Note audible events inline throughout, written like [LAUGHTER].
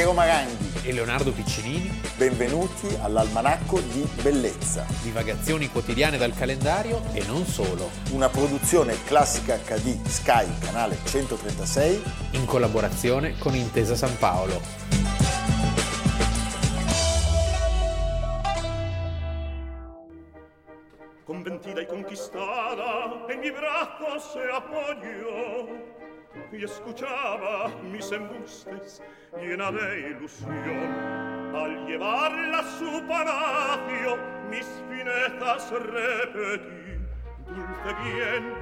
Piero Maranghi e Leonardo Piccinini. Benvenuti all'Almanacco di Bellezza. Divagazioni quotidiane dal calendario e non solo. Una produzione classica HD Sky, canale 136. In collaborazione con Intesa San Paolo. Convencida y conquistada, en mi brazo se apoyó y escuchaba mis embustes llena de ilusión. Al llevarla a su palacio, mis finezas repetí. Dulce bien,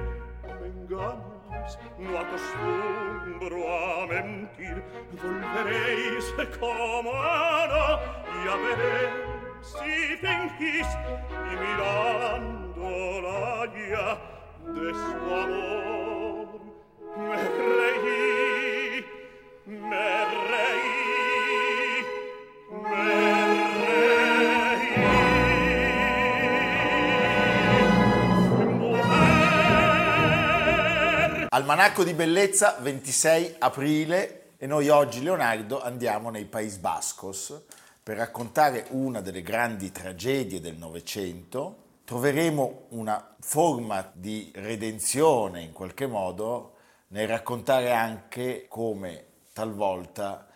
no me engañes, no acostumbro a mentir. Volveréis como no, ya veréis si fingís y mirándola ya de su amor Almanacco di Bellezza, 26 aprile e noi oggi, Leonardo, andiamo nei Paesi Bascos per raccontare una delle grandi tragedie del Novecento. Troveremo una forma di redenzione in qualche modo nel raccontare anche come talvolta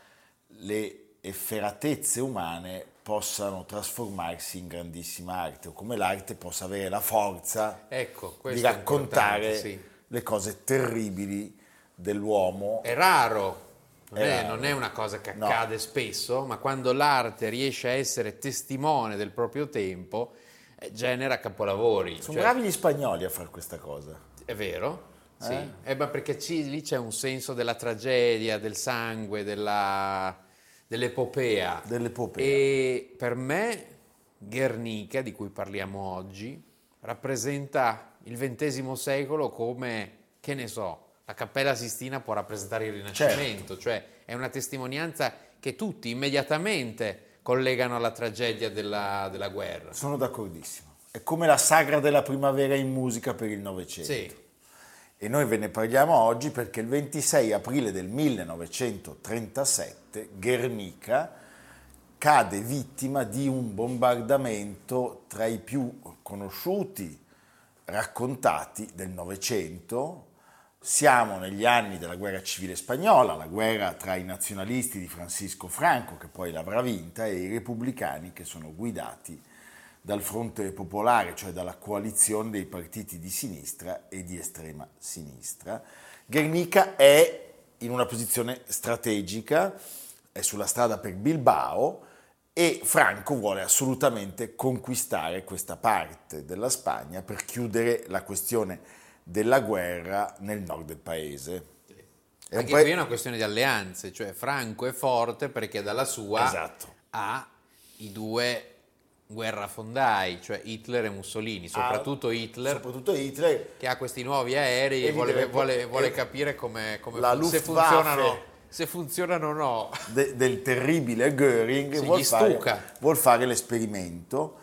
le efferatezze umane possano trasformarsi in grandissima arte o come l'arte possa avere la forza ecco, di raccontare sì. le cose terribili dell'uomo. È raro, non È non è una cosa che No. accade spesso, ma quando l'arte riesce a essere testimone del proprio tempo, eh, genera capolavori. Sono Cioè, bravi gli spagnoli a fare questa cosa. È vero? Sì, Eh? Eh, ma perché ci- lì c'è un senso della tragedia, del sangue, della- dell'epopea. Dell'epopea. E per me Guernica, di cui parliamo oggi, rappresenta il XX secolo come, che ne so, la Cappella Sistina può rappresentare il Rinascimento, cioè è una testimonianza che tutti immediatamente collegano alla tragedia della, della guerra. Sono d'accordissimo. È come la sagra della primavera in musica per il Novecento. Sì, E noi ve ne parliamo oggi perché il 26 aprile del 1937 Guernica cade vittima di un bombardamento tra i più conosciuti, raccontati del Novecento. Siamo negli anni della guerra civile spagnola, la guerra tra i nazionalisti di Francisco Franco, che poi l'avrà vinta, e i repubblicani che sono guidati dal fronte popolare, cioè dalla coalizione dei partiti di sinistra e di estrema sinistra. Guernica è in una posizione strategica, è sulla strada per Bilbao e Franco vuole assolutamente conquistare questa parte della Spagna per chiudere la questione della guerra nel nord del paese. È Anche qui è una questione di alleanze, cioè Franco è forte perché dalla sua Esatto. ha i due guerrafondai, cioè Hitler e Mussolini, soprattutto Ah, Hitler Soprattutto Hitler che ha questi nuovi aerei e vuole, vuole- vuole eh, capire come, come fun- se funzionano, se funzionano o no. de- del terribile Göring Sì, vuol fare, vuol fare l'esperimento.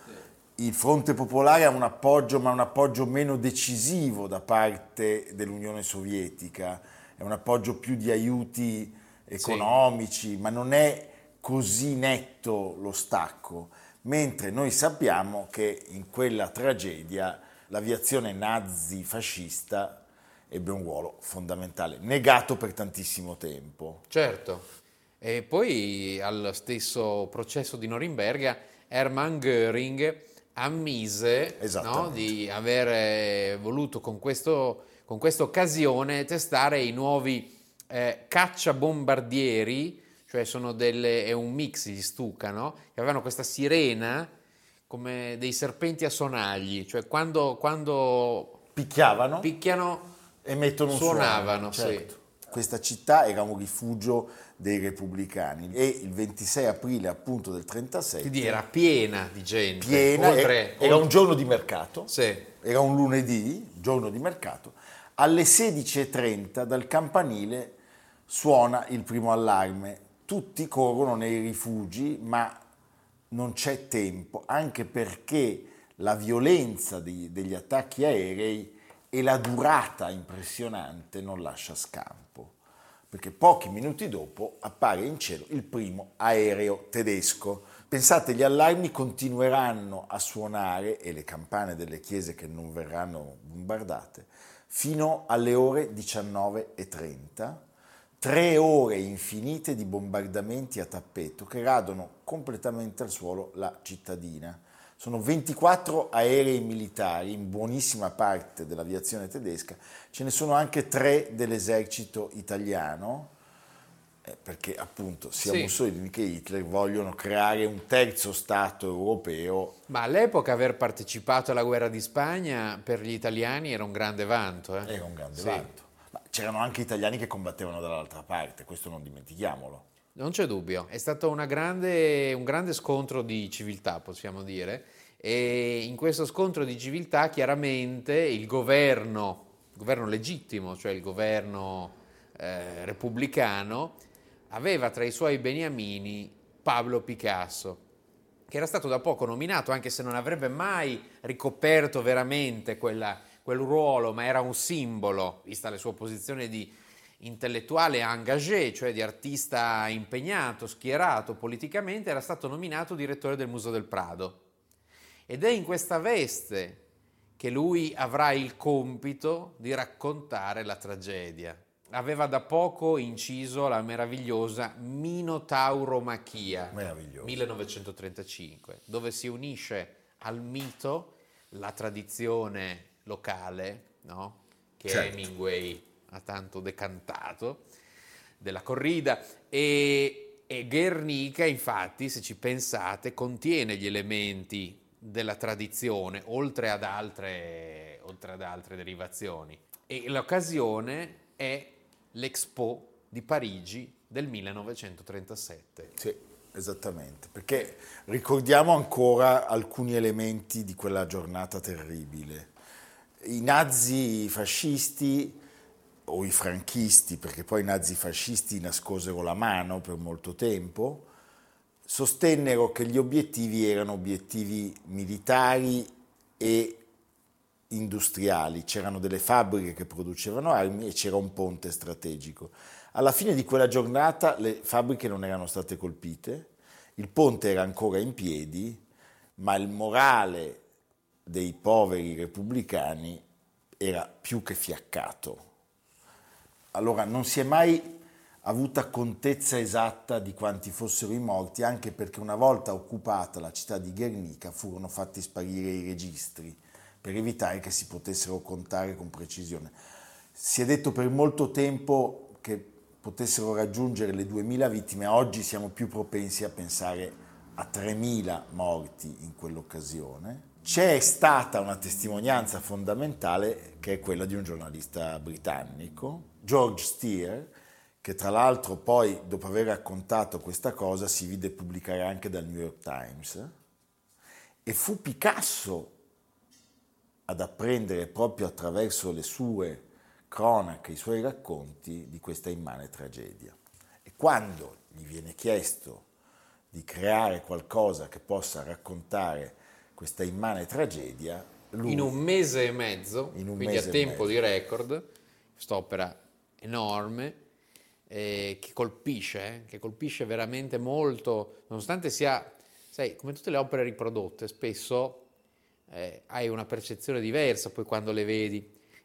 Il Fronte Popolare ha un appoggio, ma un appoggio meno decisivo da parte dell'Unione Sovietica, è un appoggio più di aiuti economici, ma non è così netto lo stacco. Mentre noi sappiamo che in quella tragedia l'aviazione nazi-fascista ebbe un ruolo fondamentale, negato per tantissimo tempo. Certo. E poi al stesso processo di Norimberga Hermann Göring ammise no, di aver voluto con, questo, con questa occasione testare i nuovi eh, cacciabombardieri, cioè sono delle, è un mix di Stuka, no? che avevano questa sirena come dei serpenti a sonagli, cioè quando, quando Picchiavano picchiano emettono un Suonavano, suono. certo. Questa città era un rifugio dei repubblicani e il 26 aprile appunto del 37 quindi era piena di gente. piena, oltre, era un oltre- giorno di mercato, Sì. era un lunedì, giorno di mercato, alle 16.30 dal campanile suona il primo allarme, tutti corrono nei rifugi ma non c'è tempo, anche perché la violenza di- degli attacchi aerei e la durata impressionante non lascia scampo. perché pochi minuti dopo appare in cielo il primo aereo tedesco. Pensate, gli allarmi continueranno a suonare e le campane delle chiese che non verranno bombardate fino alle ore 19.30, tre ore infinite di bombardamenti a tappeto che radono completamente al suolo la cittadina. Sono 24 aerei militari, in buonissima parte dell'aviazione tedesca, ce ne sono anche tre dell'esercito italiano, eh, perché appunto sia Sì. Mussolini che Hitler vogliono creare un terzo Stato europeo. Ma all'epoca aver partecipato alla guerra di Spagna per gli italiani era un grande vanto. eh. Era un grande Sì. vanto. C'erano anche italiani che combattevano dall'altra parte, questo non dimentichiamolo. Non c'è dubbio, è stato grande- un grande scontro di civiltà, possiamo dire, e in questo scontro di civiltà chiaramente il governo, il governo legittimo, cioè il governo eh, repubblicano, aveva tra i suoi beniamini Pablo Picasso, che era stato da poco nominato, anche se non avrebbe mai ricoperto veramente quella- quel ruolo, ma era un simbolo, vista la sua posizione di intellettuale engagé, cioè di artista impegnato, schierato politicamente, era stato nominato direttore del Museo del Prado. Ed è in questa veste che lui avrà il compito di raccontare la tragedia. Aveva da poco inciso la meravigliosa Minotauromachia, Meraviglioso. 1935, dove si unisce al mito la tradizione locale, no? che Certo. Hemingway ha tanto decantato, della corrida, e, e Guernica, infatti, se ci pensate, contiene gli elementi della tradizione, oltre ad altre, oltre ad altre derivazioni. E l'occasione è l'Expo di Parigi del 1937. Sì, esattamente, perché ricordiamo ancora alcuni elementi di quella giornata terribile. I nazi fascisti o i franchisti, perché poi i nazi fascisti nascosero la mano per molto tempo, sostennero che gli obiettivi erano obiettivi militari e industriali, c'erano delle fabbriche che producevano armi e c'era un ponte strategico. Alla fine di quella giornata le fabbriche non erano state colpite, il ponte era ancora in piedi, ma il morale dei poveri repubblicani era più che fiaccato. Allora non si è mai avuta contezza esatta di quanti fossero i morti, anche perché una volta occupata la città di Guernica furono fatti sparire i registri per evitare che si potessero contare con precisione. Si è detto per molto tempo che potessero raggiungere le 2000 vittime, oggi siamo più propensi a pensare a 3000 morti in quell'occasione. C'è stata una testimonianza fondamentale che è quella di un giornalista britannico, George Steer, che tra l'altro poi, dopo aver raccontato questa cosa, si vide pubblicare anche dal New York Times, e fu Picasso ad apprendere proprio attraverso le sue cronache, i suoi racconti di questa immane tragedia. E quando gli viene chiesto di creare qualcosa che possa raccontare questa immane tragedia, lui In un mese e mezzo, quindi a tempo di record, quest'opera enorme eh, che colpisce, eh, che colpisce veramente molto, nonostante sia, sai, come tutte le opere riprodotte, spesso eh, hai una percezione diversa poi quando le vedi.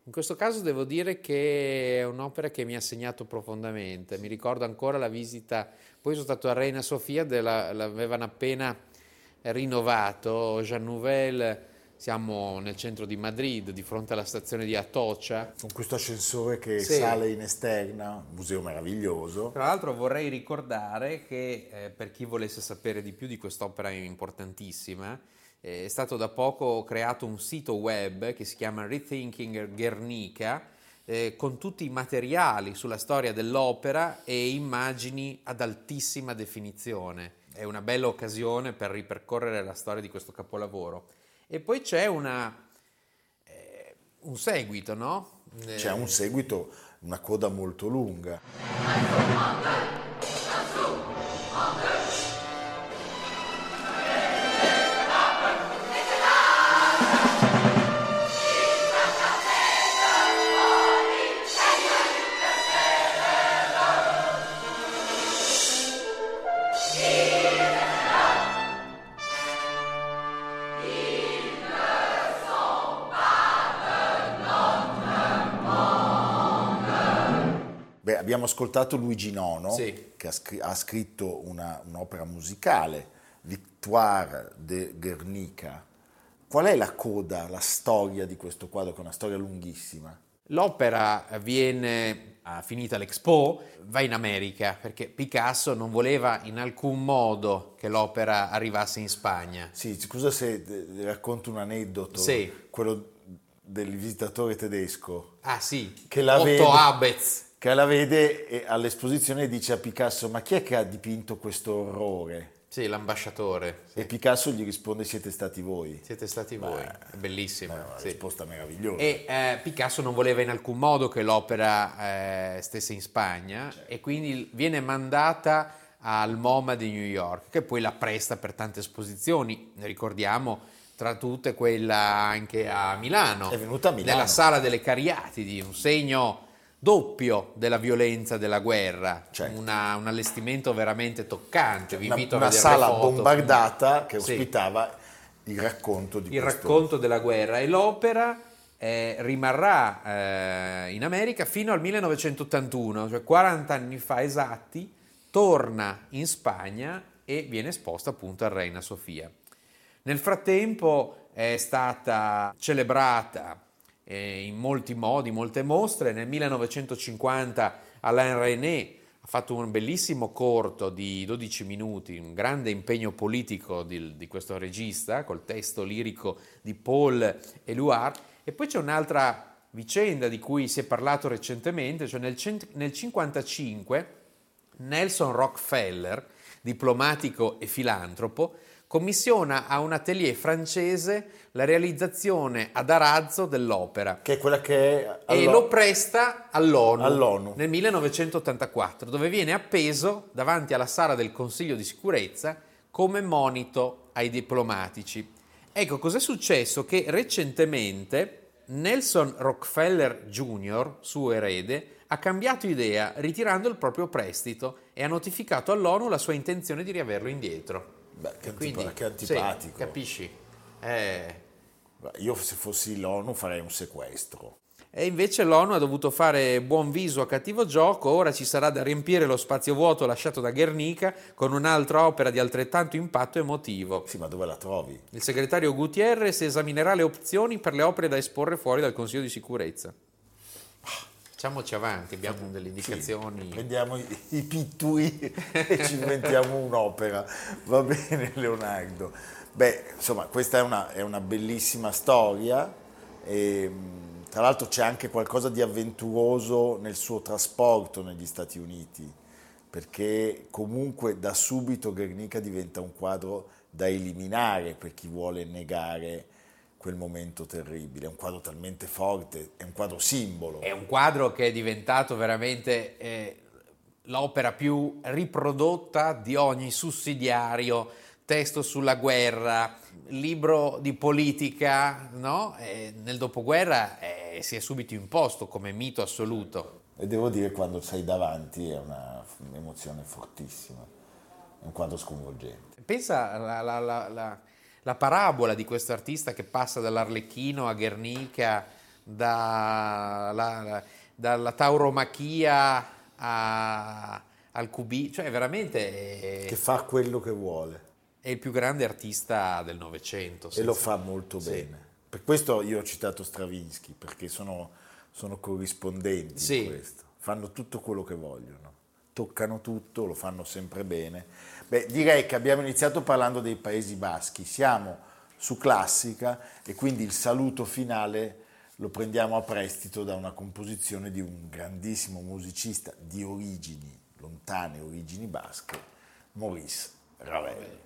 In questo caso devo dire che è un'opera che mi ha segnato profondamente. Mi ricordo ancora la visita, poi sono stato a Reina Sofia, della- l'avevano appena rinnovato, Jean Nouvel, siamo nel centro di Madrid, di fronte alla stazione di Atocha. con questo ascensore che Sì. sale in esterna, un museo meraviglioso. Tra l'altro vorrei ricordare che eh, per chi volesse sapere di più di quest'opera importantissima, eh, è stato da poco creato un sito web che si chiama Rethinking Guernica, eh, con tutti i materiali sulla storia dell'opera e immagini ad altissima definizione. È una bella occasione per ripercorrere la storia di questo capolavoro. E poi c'è una, eh, un seguito, no? C'è un seguito, una coda molto lunga. Abbiamo ascoltato Luigi Nono, Sì. che ha, scri- ha scritto una- un'opera musicale, Victoire de Guernica. Qual è la coda, la storia di questo quadro, che è una storia lunghissima? L'opera viene finita l'Expo, va in America perché Picasso non voleva in alcun modo che l'opera arrivasse in Spagna. Sì, scusa se eh, racconto un aneddoto, Sì. quello del visitatore tedesco, Ah sì, Che la Otto vede- Abetz. che la vede e all'esposizione dice a Picasso, ma chi è che ha dipinto questo orrore? Sì, l'ambasciatore. E Picasso gli risponde, siete stati voi. Siete stati voi. È bellissimo. È una sì. risposta meravigliosa. E eh, Picasso non voleva in alcun modo che l'opera eh, stesse in Spagna e quindi viene mandata al MoMA di New York, che poi la presta per tante esposizioni. Ricordiamo tra tutte quella anche a Milano. È venuta a Milano. Nella sala delle Cariatidi, un segno doppio della violenza della guerra, Certo. Una- un allestimento veramente toccante. Vi una, invito a una vedere le sala foto. bombardata che Sì. ospitava il racconto di il racconto della guerra e l'opera eh, rimarrà eh, in America fino al 1981, cioè 40 anni fa esatti, torna in Spagna e viene esposta appunto a Reina Sofia. Nel frattempo è stata celebrata eh, in molti modi, molte mostre. Nel 1950 Alain René ha fatto un bellissimo corto di 12 minuti, un grande impegno politico di, di questo regista, col testo lirico di Paul Eluard. E poi c'è un'altra vicenda di cui si è parlato recentemente, cioè nel, cent- nel 1955 Nelson Rockefeller, diplomatico e filantropo, commissiona a un atelier francese la realizzazione ad arazzo dell'opera Che è quella che è... e allo- lo presta all'ONU, All'ONU. nel 1984, dove viene appeso davanti alla sala del Consiglio di sicurezza come monito ai diplomatici. Ecco, cos'è successo? Che recentemente Nelson Rockefeller Jr., suo erede, ha cambiato idea ritirando il proprio prestito e ha notificato all'ONU la sua intenzione di riaverlo indietro. Beh, che, quindi, antipa- che sì, antipatico. capisci? Eh, Io se fossi l'ONU farei un sequestro. E invece l'ONU ha dovuto fare buon viso a cattivo gioco, ora ci sarà da riempire lo spazio vuoto lasciato da Guernica con un'altra opera di altrettanto impatto emotivo. Sì, ma dove la trovi? Il segretario Gutierrez esaminerà le opzioni per le opere da esporre fuori dal Consiglio di sicurezza. Facciamoci avanti, abbiamo delle indicazioni. Prendiamo i, i pittui e ci inventiamo un'opera. Va bene, Leonardo. Beh, insomma, questa è una, è una bellissima storia. E, mh, tra l'altro c'è anche qualcosa di avventuroso nel suo trasporto negli Stati Uniti, perché comunque da subito Guernica diventa un quadro da eliminare per chi vuole negare quel momento terribile. È un quadro talmente forte, è un quadro simbolo. È un quadro che è diventato veramente eh, l'opera più riprodotta di ogni sussidiario, testo sulla guerra, libro di politica, no? E nel dopoguerra eh, si è subito imposto come mito assoluto. E devo dire quando sei davanti è una un'emozione fortissima, è un quadro sconvolgente. Pensa alla, la- la- la- la parabola di questo artista che passa dall'Arlecchino a Guernica, da- la- la- dalla tauromachia a- al cubì, cioè veramente è, Che fa quello che vuole è il più grande artista del Novecento. e lo fa molto Sì. bene. Per questo io ho citato Stravinsky, perché sono, sono corrispondenti Sì. questo. Fanno tutto quello che vogliono, toccano tutto, lo fanno sempre bene. Beh, direi che abbiamo iniziato parlando dei Paesi Baschi, siamo su classica e quindi il saluto finale lo prendiamo a prestito da una composizione di un grandissimo musicista di origini, lontane origini basche, Maurice Ravel.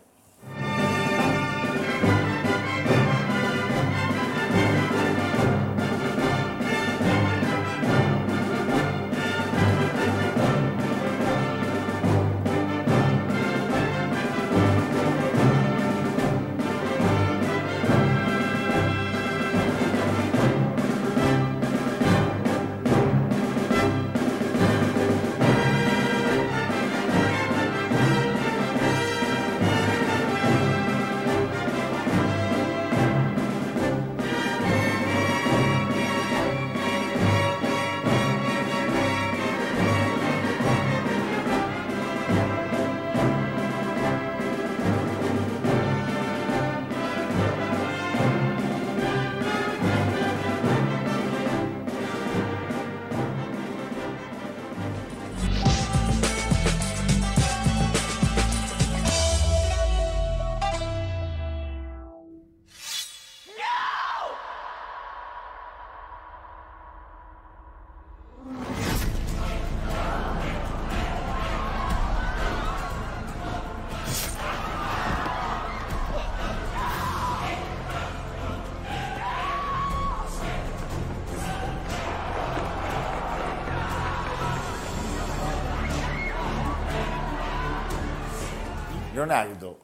Leonardo,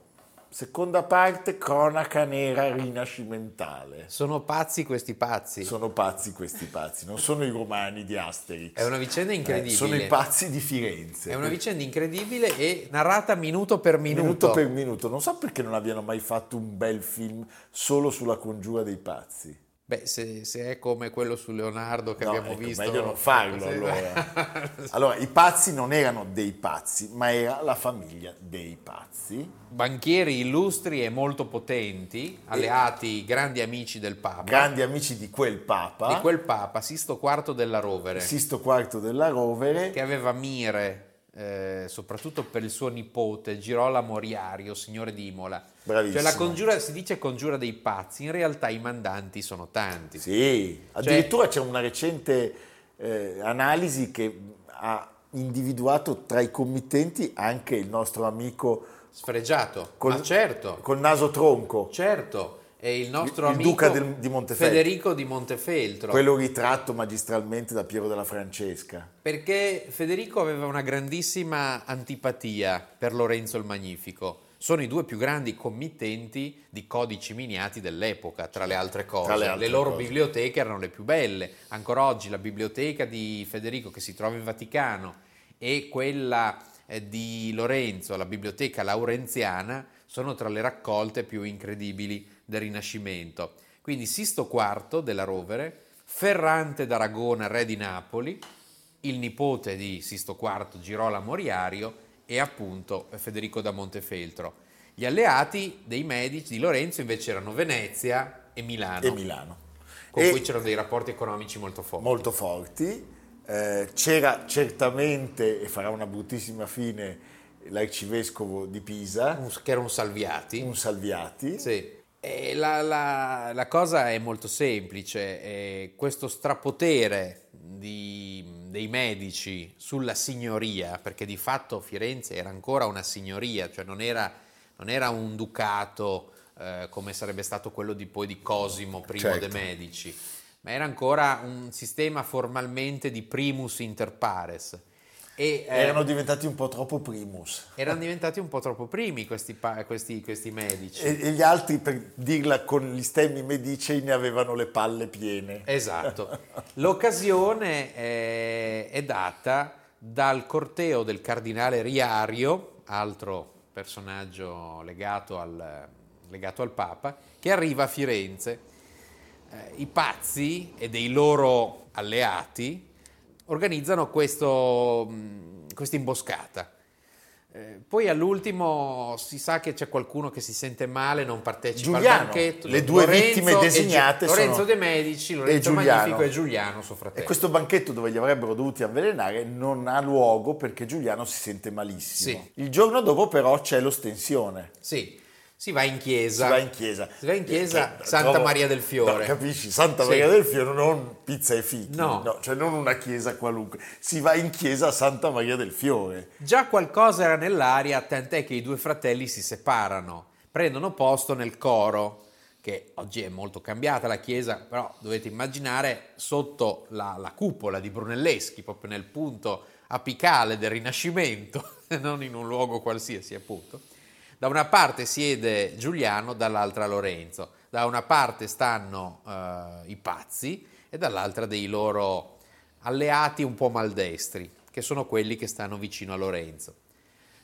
seconda parte, cronaca nera rinascimentale. Sono pazzi questi pazzi. Sono pazzi questi pazzi, non sono i romani di Asterix. È una vicenda Eh, incredibile. sono i pazzi di Firenze. È una vicenda incredibile e narrata minuto per minuto. minuto per minuto. Non so perché non abbiano mai fatto un bel film solo sulla congiura dei pazzi. Beh, se, se è come quello su Leonardo che No, abbiamo ecco, visto... meglio non [LAUGHS] farlo allora. [LAUGHS] Allora, i pazzi non erano dei pazzi, ma era la famiglia dei pazzi. Banchieri illustri e molto potenti, alleati, grandi amici del Papa. Grandi amici di quel papa, Di quel Papa, Sisto IV della Rovere, Sisto IV della Rovere, che aveva mire eh, soprattutto per il suo nipote Girolamo Moriario, signore di Imola. Bravissimo. Cioè la congiura, si dice congiura dei pazzi, in realtà i mandanti sono tanti. Sì, addirittura c'è una recente eh, analisi che ha individuato tra i committenti anche il nostro amico Sfregiato, Col- ma certo, col naso tronco, certo, è il nostro Il- amico duca del- di Montefeltro. Federico di Montefeltro. quello ritratto magistralmente da Piero della Francesca. Perché Federico aveva una grandissima antipatia per Lorenzo il Magnifico. Sono i due più grandi committenti di codici miniati dell'epoca, tra le altre cose. Le altre loro cose. biblioteche erano le più belle. Ancora oggi la biblioteca di Federico che si trova in Vaticano e quella eh, di Lorenzo, la biblioteca laurenziana, sono tra le raccolte più incredibili del Rinascimento. Quindi Sisto IV della Rovere, Ferrante d'Aragona, re di Napoli, il nipote di Sisto IV, Girolamo Moriario, e appunto Federico da Montefeltro. Gli alleati dei medici di Lorenzo invece erano Venezia e Milano, E Milano. con E- cui c'erano dei rapporti economici molto forti. molto forti. Eh, c'era certamente, e farà una bruttissima fine, l'arcivescovo di Pisa, Un- che erano Salviati. un Salviati. Sì. E la, la- la cosa è molto semplice, eh, questo strapotere di- dei medici sulla signoria, perché di fatto Firenze era ancora una signoria, cioè non era, non era un ducato eh, come sarebbe stato quello di poi di Cosimo I Certo. de' Medici, ma era ancora un sistema formalmente di primus inter pares. E, eh, Erano diventati un po' troppo primus. erano diventati un po' troppo primi questi, questi- questi medici. E, e gli altri, per dirla con gli stemmi medicei, ne avevano le palle piene. Esatto. [LAUGHS] L'occasione è, è data dal corteo del cardinale Riario, altro personaggio legato al, legato al Papa, che arriva a Firenze. Eh, I pazzi e dei loro alleati organizzano questo, mh, questa imboscata. Eh, poi all'ultimo si sa che c'è qualcuno che si sente male, non partecipa Giuliano, al banchetto. le due Lorenzo vittime e Gi- designate Lorenzo sono- De Medici, Lorenzo e Giuliano. Magnifico e Giuliano, suo E fratello. questo banchetto dove li avrebbero dovuti avvelenare non ha luogo perché Giuliano si sente malissimo. Sì. Il giorno dopo però c'è l'ostensione. Sì, si va in chiesa. Si va in chiesa. Si va in chiesa Che- Santa trovo- Maria del Fiore. No, capisci? Santa Sì. Maria del Fiore non pizza e fichi. No. cioè non una chiesa qualunque. Si va in chiesa Santa Maria del Fiore. Già qualcosa era nell'aria, tant'è che i due fratelli si separano, prendono posto nel coro, che oggi è molto cambiata la chiesa, però dovete immaginare sotto la, la cupola di Brunelleschi, proprio nel punto apicale del Rinascimento, [LAUGHS] non in un luogo qualsiasi appunto. Da una parte siede Giuliano, dall'altra Lorenzo. Da una parte stanno eh, i pazzi e dall'altra dei loro alleati un po' maldestri, che sono quelli che stanno vicino a Lorenzo.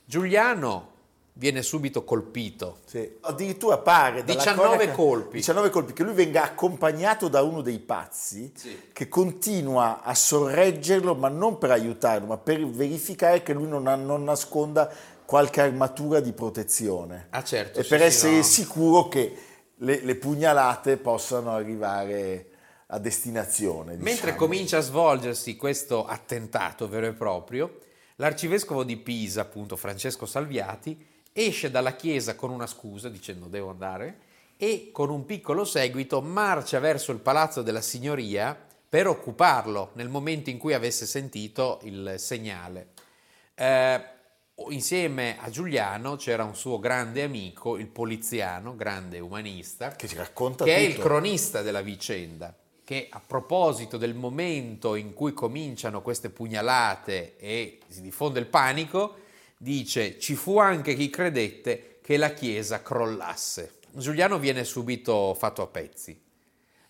Giuliano viene subito colpito. Sì. Addirittura pare dalla 19 cronaca- colpi. 19 colpi che lui venga accompagnato da uno dei pazzi Sì. che continua a sorreggerlo ma non per aiutarlo ma per verificare che lui non, non nasconda qualche armatura di protezione Ah certo. e sì, per sì, essere no. sicuro che le, le pugnalate possano arrivare a destinazione. Mentre diciamo. comincia a svolgersi questo attentato vero e proprio, l'arcivescovo di Pisa, appunto Francesco Salviati, esce dalla chiesa con una scusa dicendo devo andare e con un piccolo seguito marcia verso il palazzo della signoria per occuparlo nel momento in cui avesse sentito il segnale. Eh, insieme a Giuliano c'era un suo grande amico, il poliziano, grande umanista, che che è il tutto. cronista della vicenda, che a proposito del momento in cui cominciano queste pugnalate e si diffonde il panico, dice ci fu anche chi credette che la Chiesa crollasse. Giuliano viene subito fatto a pezzi.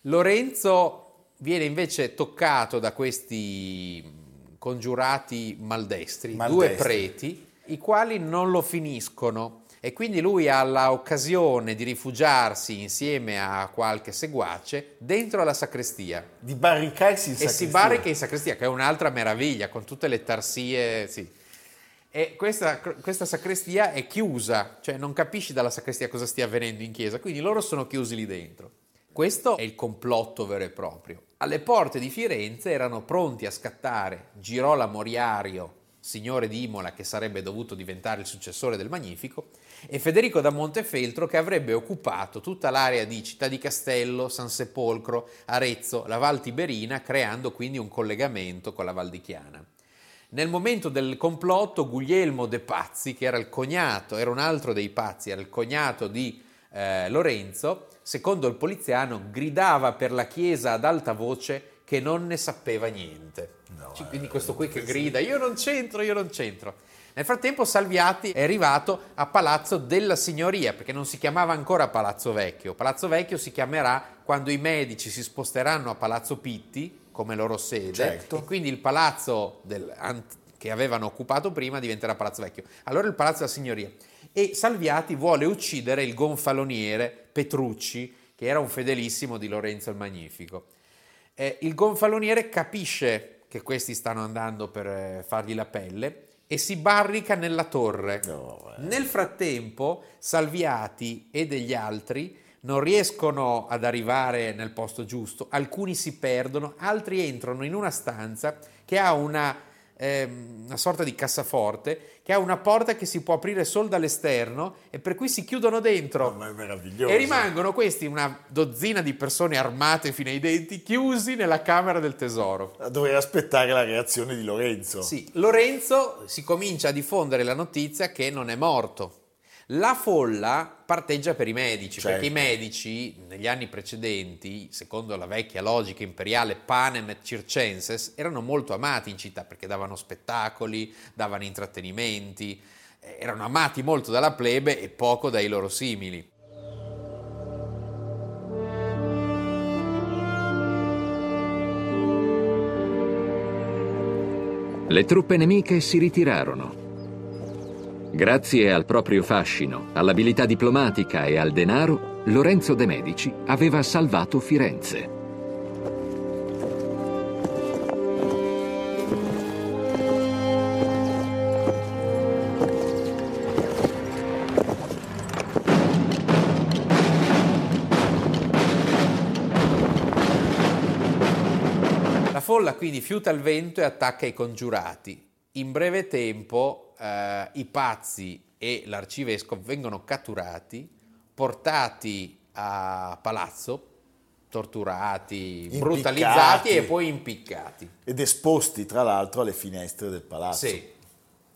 Lorenzo viene invece toccato da questi congiurati maldestri, Maldestri. due preti, i quali non lo finiscono e quindi lui ha l'occasione di rifugiarsi insieme a qualche seguace dentro la sacrestia Di barricarsi in e si sacrestia. barrica in sacrestia, che è un'altra meraviglia, con tutte le tarsie, sì. E questa, questa sacrestia è chiusa, cioè non capisci dalla sacrestia cosa stia avvenendo in chiesa, quindi loro sono chiusi lì dentro. Questo è il complotto vero e proprio. Alle porte di Firenze erano pronti a scattare Girolamo Moriario, signore di Imola che sarebbe dovuto diventare il successore del Magnifico, e Federico da Montefeltro che avrebbe occupato tutta l'area di Città di Castello, San Sepolcro, Arezzo, la Val Tiberina, creando quindi un collegamento con la Val di Chiana. Nel momento del complotto, Guglielmo De Pazzi, che era il cognato, era un altro dei pazzi, era il cognato di eh, Lorenzo, secondo il poliziano, gridava per la chiesa ad alta voce che non ne sapeva niente. Ci- Quindi questo qui che grida, io non c'entro, io non c'entro. Nel frattempo Salviati è arrivato a Palazzo della Signoria, perché non si chiamava ancora Palazzo Vecchio. Palazzo Vecchio si chiamerà quando i medici si sposteranno a Palazzo Pitti, come loro sede, Certo. e quindi il palazzo del- che avevano occupato prima diventerà Palazzo Vecchio. Allora il Palazzo della Signoria. E Salviati vuole uccidere il gonfaloniere Petrucci, che era un fedelissimo di Lorenzo il Magnifico. Eh, il gonfaloniere capisce che questi stanno andando per eh, fargli la pelle e si barrica nella torre. No, eh. Nel frattempo, Salviati e degli altri non riescono ad arrivare nel posto giusto, alcuni si perdono, altri entrano in una stanza che ha una, ehm, una sorta di cassaforte, che ha una porta che si può aprire solo dall'esterno e per cui si chiudono dentro. Ma è meraviglioso. E rimangono questi, una dozzina di persone armate fino ai denti, chiusi nella camera del tesoro. Dovrei aspettare la reazione di Lorenzo. Sì, Lorenzo si comincia a diffondere la notizia che non è morto. La folla parteggia per i medici, Certo. perché i medici negli anni precedenti, secondo la vecchia logica imperiale panem et circenses, erano molto amati in città perché davano spettacoli, davano intrattenimenti, eh, erano amati molto dalla plebe e poco dai loro simili. Le truppe nemiche si ritirarono. Grazie al proprio fascino, all'abilità diplomatica e al denaro, Lorenzo de' Medici aveva salvato Firenze. La folla quindi fiuta il vento e attacca i congiurati. In breve tempo eh, i pazzi e l'arcivescovo vengono catturati, portati a palazzo, torturati, Impiccati. brutalizzati e poi impiccati. Ed esposti, tra l'altro, alle finestre del palazzo. Sì,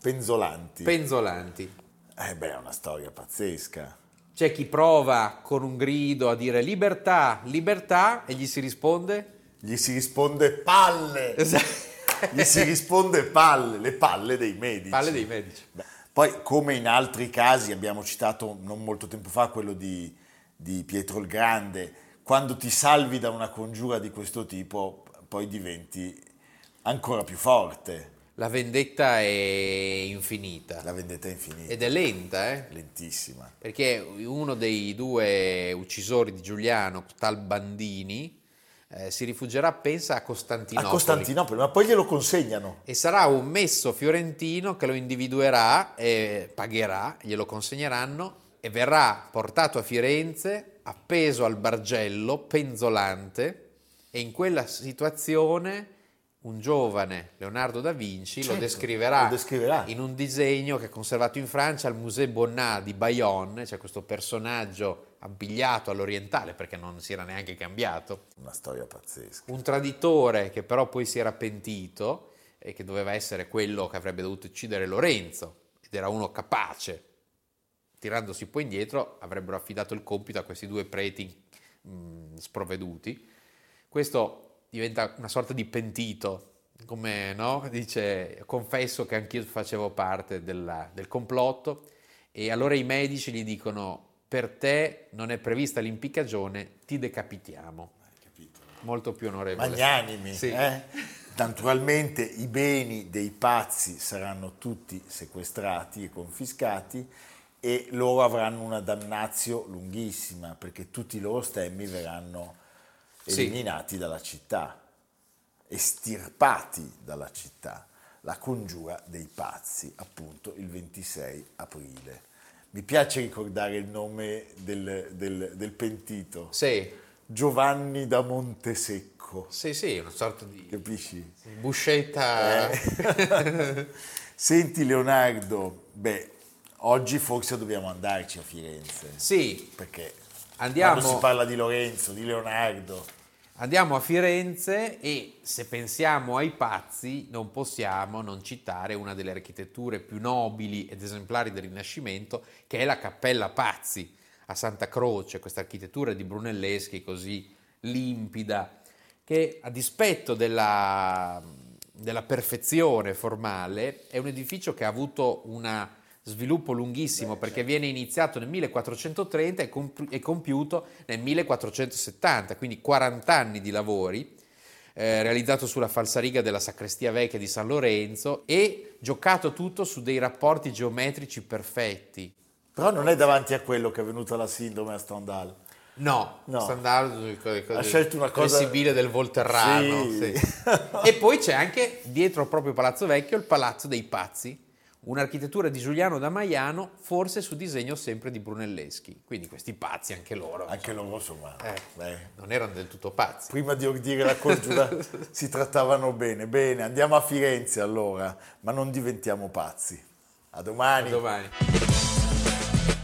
Penzolanti. penzolanti. eh beh, è una storia pazzesca. C'è chi prova con un grido a dire libertà, libertà e gli si risponde... Gli si risponde palle. Gli si risponde palle, le palle dei medici. Palle dei medici. Beh, Poi, come in altri casi, abbiamo citato non molto tempo fa quello di, di Pietro il Grande, quando ti salvi da una congiura di questo tipo, poi diventi ancora più forte. La vendetta è infinita La vendetta è infinita, ed è lenta, eh? lentissima. perché uno dei due uccisori di Giuliano, tal Bandini, eh, si rifugierà, pensa, a A Costantinopoli. Costantinopoli, ma poi glielo consegnano. E sarà un messo fiorentino che lo individuerà e pagherà, glielo consegneranno e verrà portato a Firenze, appeso al bargello, penzolante, e in quella situazione un giovane Leonardo da Vinci lo Certo, descriverà, lo descriverà. in un disegno che è conservato in Francia al Musée Bonnat di Bayonne, c'è questo personaggio abbigliato all'orientale perché non si era neanche cambiato, Una storia pazzesca. un traditore che però poi si era pentito e che doveva essere quello che avrebbe dovuto uccidere Lorenzo ed era uno capace. Tirandosi poi indietro avrebbero affidato il compito a questi due preti mh, sprovveduti. Questo diventa una sorta di pentito come no? dice, confesso che anch'io facevo parte della- del complotto e allora i medici gli dicono per te non è prevista l'impiccagione, ti decapitiamo. Molto più onorevole. Magnanimi, Sì. eh? Naturalmente i beni dei pazzi saranno tutti sequestrati e confiscati e loro avranno una damnazio lunghissima perché tutti i loro stemmi verranno Sì. eliminati dalla città, estirpati dalla città. La congiura dei pazzi, appunto il 26 aprile. Mi piace ricordare il nome del, del- del pentito, Sì, Giovanni da Montesecco, sì, sì, una sorta di capisci? buscetta. Eh. [LAUGHS] Senti Leonardo, beh, oggi forse dobbiamo andarci a Firenze, Sì, perché Andiamo. quando si parla di Lorenzo, di Leonardo, Andiamo a Firenze e se pensiamo ai pazzi non possiamo non citare una delle architetture più nobili ed esemplari del Rinascimento che è la Cappella Pazzi a Santa Croce, questa architettura di Brunelleschi così limpida che a dispetto della, della perfezione formale è un edificio che ha avuto un sviluppo lunghissimo perché viene iniziato nel 1430 e e compiuto nel 1470, quindi 40 anni di lavori, eh, realizzato sulla falsariga della sacrestia vecchia di San Lorenzo e giocato tutto su dei rapporti geometrici perfetti. però non è davanti a quello che è venuta la sindrome a Stendhal. No, No. Stendhal Ha scelto una cosa- il Sibile del Volterrano. Sì. sì. [LAUGHS] e poi c'è anche dietro proprio Palazzo Vecchio il Palazzo dei Pazzi, un'architettura di Giuliano da Maiano, forse su disegno sempre di Brunelleschi. Quindi questi pazzi anche loro. Anche loro, insomma, Eh, non erano del tutto pazzi. prima di ordire la congiura [LAUGHS] si trattavano bene. Bene, andiamo a Firenze allora, ma non diventiamo pazzi. A domani. Domani.